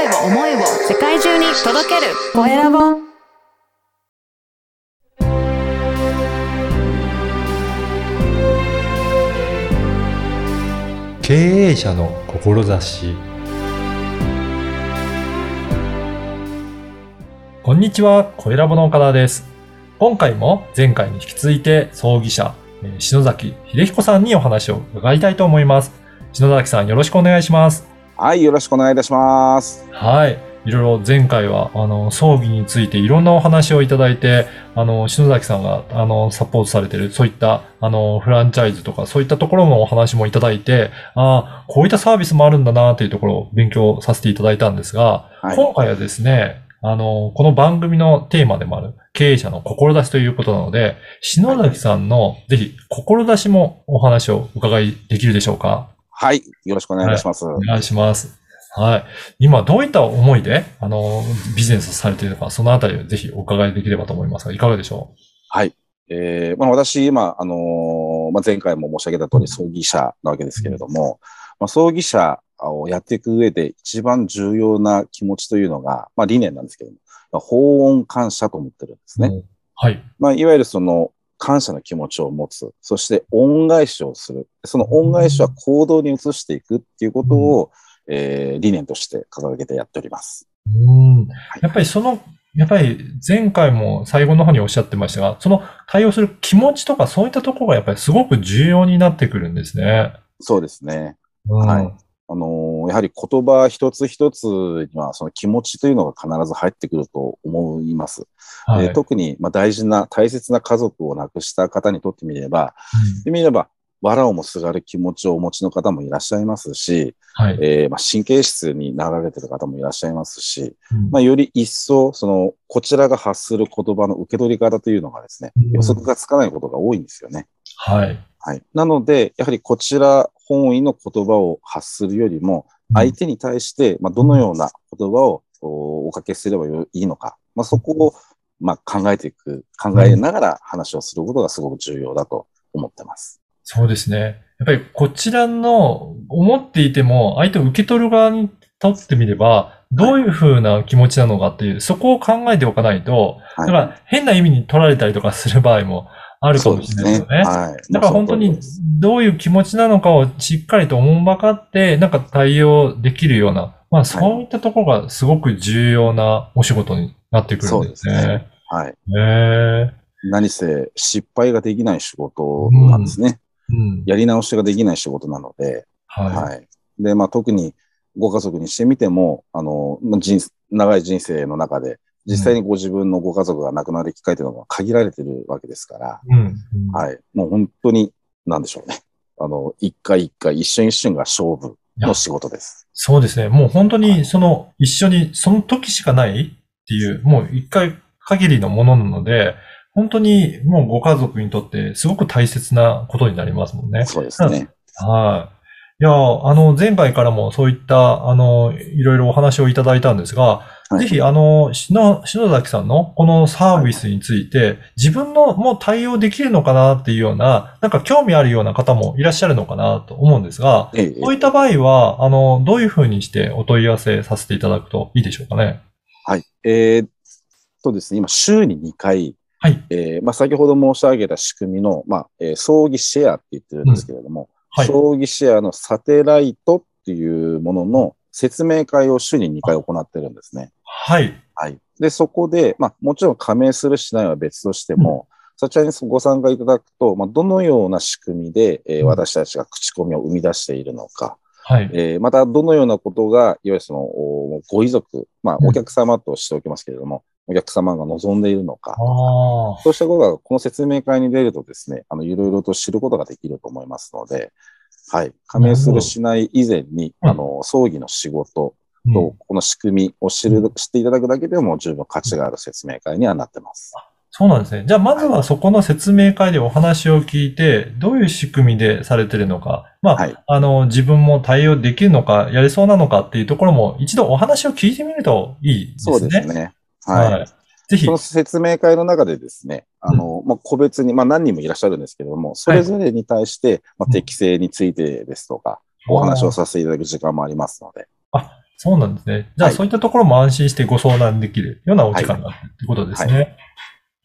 声を思いを世界中に届けるコエラボ経営者の志こんにちは、コエラボの岡田です。今回も前回に引き続いて葬儀社、篠崎秀彦さんにお話を伺いたいと思います。篠崎さんよろしくお願いします。はい、よろしくお願いいたします。はい。いろいろ前回は、あの、葬儀についていろんなお話をいただいて、あの、篠崎さんが、あの、サポートされている、そういった、あの、フランチャイズとか、そういったところのお話もいただいて、ああ、こういったサービスもあるんだな、というところを勉強させていただいたんですが、はい今回はですね、あの、この番組のテーマでもある、経営者の志ということなので、篠崎さんの、ぜひ、志もお話をお伺いできるでしょうか？はい、よろしくお願いします。お願いします。はい。今、どういった思いで、あの、ビジネスをされているのか、そのあたりをぜひお伺いできればと思いますが、いかがでしょはい。えーまあ、私、今、あのーまあ、前回も申し上げた通り、葬儀社なわけですけれども、まあ、葬儀社をやっていく上で一番重要な気持ちというのが、まあ、理念なんですけども、まあ、法恩感謝と思ってるんですね。ううんはい。まあ、いわゆるその、感謝の気持ちを持つ。そして、恩返しをする。その恩返しは行動に移していくっていうことを、えー理念として掲げてやっております。うん。やっぱりその、やっぱり前回も最後の方におっしゃってましたが、その対応する気持ちとかそういったところがやっぱりすごく重要になってくるんですね。そうですね。うんはいあのーやはり言葉一つ一つにはその気持ちというのが必ず入ってくると思います。はい。で特にまあ大事な、大切な家族を亡くした方にとってみれば、うん言ってみれば、藁をもすがる気持ちをお持ちの方もいらっしゃいますし、はい。えーまあ、神経質になられている方もいらっしゃいますし、うんまあ、より一層、その、こちらが発する言葉の受け取り方というのがですね、うん予測がつかないことが多いんですよね。はい。はい。なので、やはりこちら本位の言葉を発するよりも、相手に対して、まあ、どのような言葉をおおかけすればよいいのか、まあ、そこを、まあ、考えていく、考えながら話をすることがすごく重要だと思ってます。そうですね。やっぱりこちらの思っていても、相手を受け取る側にとってみれば、どういう風な気持ちなのかっていう、そこを考えておかないと、だはい。から変な意味に取られたりとかする場合もあるかもしれないですよね。はい。だから本当にどういう気持ちなのかをしっかりと思い分かって、なんか対応できるような、まあそういったところがすごく重要なお仕事になってくるんですね。はい。へえ何せ失敗ができない仕事なんですね。うん。やり直しができない仕事なので、はい。はい。で、まあ特にご家族にしてみても、あの、まあ人長い人生の中で、実際にご自分のご家族が亡くなる機会というのが限られてるわけですから、うん。うんはい。もう本当に、なんでしょうね。あの、一回一回、一瞬一瞬が勝負の仕事です。そうですね。もう本当にその一緒にその時しかないっていう、もう一回限りのものなので、本当にもうご家族にとってすごく大切なことになりますもんね。そうですね。はい。いや、あの、前回からもそういった、あの、いろいろお話をいただいたんですが、はいぜひ、あの、篠篠崎さんのこのサービスについて、自分のもう対応できるのかなっていうような、なんか興味あるような方もいらっしゃるのかなと思うんですが、ええそういった場合は、あの、どういうふうにしてお問い合わせさせていただくといいでしょうかね。はい。えーっとですね、今、週に2回、はい。えーまあ、先ほど申し上げた仕組みの、まあ、えー葬儀シェアって言ってるんですけれども、はい。葬儀シェアのサテライトっていうものの説明会を週に2回行ってるんですね。はい。はい。で、そこで、まあ、もちろん加盟するしないは別としても、そちらにご参加いただくと、まあ、どのような仕組みで、えーうん私たちが口コミを生み出しているのか、はい。えーまたどのようなことが、いわゆるその、おご遺族、まあ、うんお客様としておきますけれども、お客様が望んでいるのか。そうしたことが、この説明会に出るとですね、あの、いろいろと知ることができると思いますので、はい。加盟するしない以前に、うんあの、葬儀の仕事うんと、この仕組みを知る、知っていただくだけでも十分価値がある説明会にはなってます。そうなんですね。じゃあ、まずはそこの説明会でお話を聞いて、どういう仕組みでされてるのか、まあ、はい。あの、自分も対応できるのか、やれそうなのかっていうところも、一度お話を聞いてみるといいですね。そうですね。はい。ぜひ。その、説明会の中でですね、あの、まあ、個別に、まあ、何人もいらっしゃるんですけれども、それぞれに対して、まあ、適性についてですとか、お話をさせていただく時間もありますので、そうなんですね。じゃあ、はい。そういったところも安心してご相談できるようなお時間になってるということですね。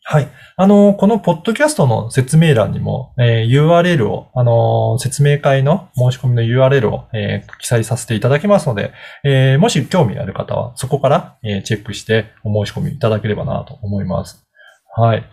はい。あの、このポッドキャストの説明欄にも、えー URL を、あの、説明会の申し込みの URL を、えー記載させていただきますので、えーもし興味ある方は、そこから、えーチェックしてお申し込みいただければなと思います。はい。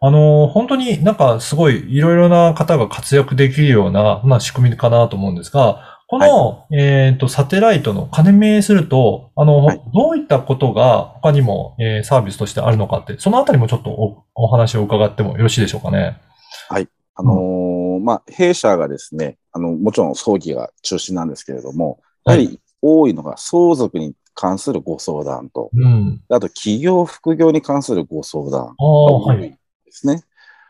あの、本当になんかすごいいろいろな方が活躍できるような、まあ、仕組みかなと思うんですが、この、えっ、と、サテライトの金目すると、あの、はいどういったことが他にも、えーサービスとしてあるのかって、そのあたりもちょっとおお話を伺ってもよろしいでしょうかね。あのーまあ、弊社がですね、あの、もちろん葬儀が中心なんですけれども、やはり多いのが相続に関するご相談と、うん。あと企業、副業に関するご相談ああ、はい。ですね。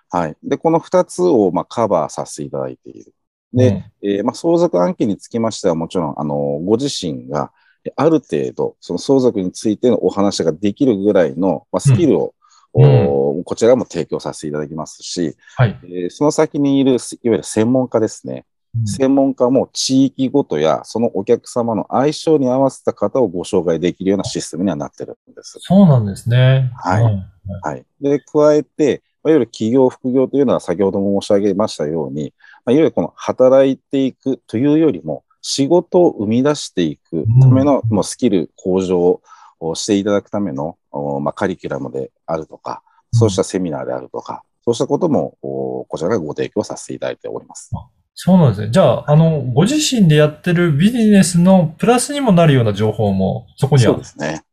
はい。で、この二つを、まあ、カバーさせていただいている。で、えーまあ、相続案件につきましては、もちろん、あの、ご自身が、えある程度、その相続についてのお話ができるぐらいの、まあ、スキルを、うんおこちらも提供させていただきますし、はい。えーその先にいる、いわゆる専門家ですね。専門家も地域ごとや、そのお客様の相性に合わせた方をご紹介できるようなシステムにはなってるんです。そうなんですね。はいうんはい。で、加えて、まあいわゆる企業、副業というのは先ほども申し上げましたように、まあ、いわゆるこの働いていくというよりも、仕事を生み出していくための、もうスキル向上をしていただくための、おまあ、カリキュラムであるとか、そうしたセミナーであるとか、そうしたことも、おこちらがご提供させていただいております。そうなんですね。じゃあ、あの、ご自身でやってるビジネスのプラスにもなるような情報もそこには。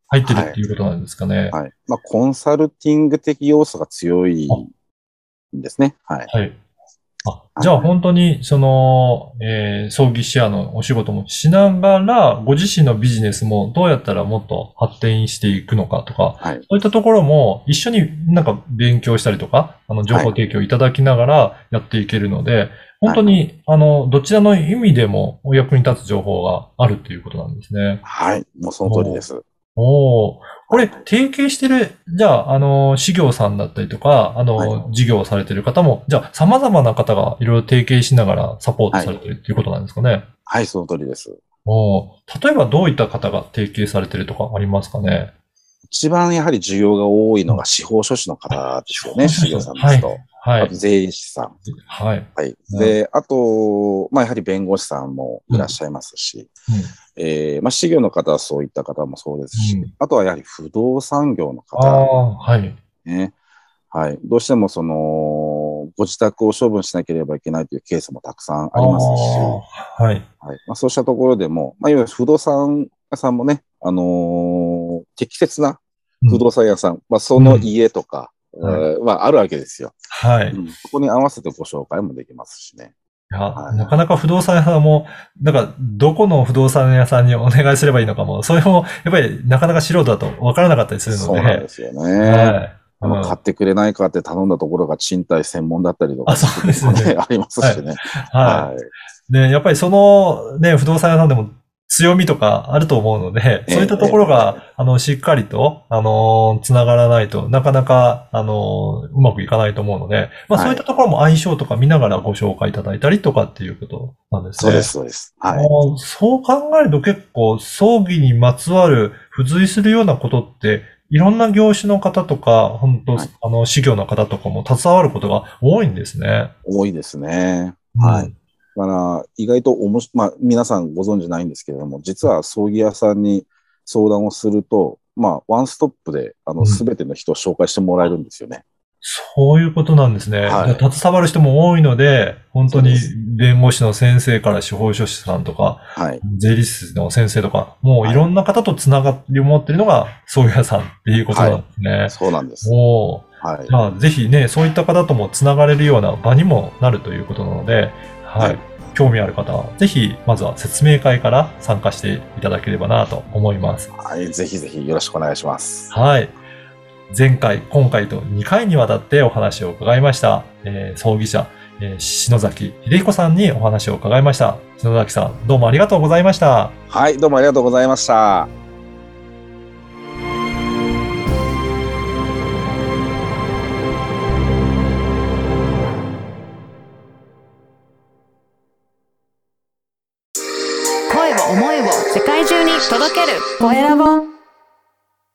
入ってるっていうことなんですかね。はい。まあ、コンサルティング的要素が強いんですね。はい。はい。あ、じゃあ本当に、その、えー、葬儀シェアのお仕事もしながら、ご自身のビジネスもどうやったらもっと発展していくのかとか、はい。そういったところも一緒になんか勉強したりとか、あの、情報提供いただきながらやっていけるので、本当に、あの、どちらの意味でもお役に立つ情報があるっていうことなんですね。はい。もうその通りです。おお、これ、提携してる、じゃあ、あの、事業さんだったりとか、あの、はい事業をされてる方も、じゃあ、様々な方がいろいろ提携しながらサポートされてるっていうことなんですかね？はい、その通りです。おお、例えばどういった方が提携されてるとかありますかね？一番やはり需要が多いのが司法書士の方ですよね、司法書士事業さんですと。はいあと。税理士さん。はい。はい。うんで、あと、まあやはり弁護士さんもいらっしゃいますし、えーまあ事業の方はそういった方もそうですし、うんあとはやはり不動産業のああ方、はい。ね。はい。どうしてもその、ご自宅を処分しなければいけないというケースもたくさんありますし、はい。はいまあ、そうしたところでも、まあ、いわゆる不動産屋さんもね、あのー適切な不動産屋さん、まあ、その家とか、うんえーまあ、あるわけですよ、はい。いうんそこに合わせてご紹介もできますしね。や、はいなかなか不動産屋さんも、なんか、どこの不動産屋さんにお願いすればいいのかも、それも、やっぱりなかなか素人だと分からなかったりするので。そうなんですよね。はい。あのうん買ってくれないかって頼んだところが賃貸専門だったりとか、あそうですよねねありますしね。ははい。い。で、やっぱりそのね、不動産屋さんでも強みとかあると思うので、ええそういったところが、あの、しっかりと、あの、つながらないとなかなか、あの、うまくいかないと思うので、まあはいそういったところも相性とか見ながらご紹介いただいたりとかっていうことなんですね。そうです、そうです。はい。そう考えると結構葬儀にまつわる付随するようなことって、いろんな業種の方とか、本当、はいあの、事業の方とかも携わることが多いんですね。多いですね。はいうんだから、意外とおもし、まあ、皆さんご存知ないんですけれども、実は葬儀屋さんに相談をすると、まあ、ワンストップで、あの、うんすべての人を紹介してもらえるんですよね。そういうことなんですね。はい携わる人も多いので、本当に弁護士の先生から司法書士さんとか、はい。税理士の先生とか、もういろんな方とつながりを持っているのが葬儀屋さんっていうことなんですね。そうなんです。おーはい。まあ、ぜひね、そういった方ともつながれるような場にもなるということなので、はい。はい興味ある方は、ぜひ、まずは説明会から参加していただければなと思います。はい。ぜひぜひよろしくお願いします。はい。前回、今回と2回にわたってお話を伺いました。えー葬儀者、えー篠崎秀彦さんにお話を伺いました。篠崎さん、どうもありがとうございました。はい。どうもありがとうございました。Bayravam.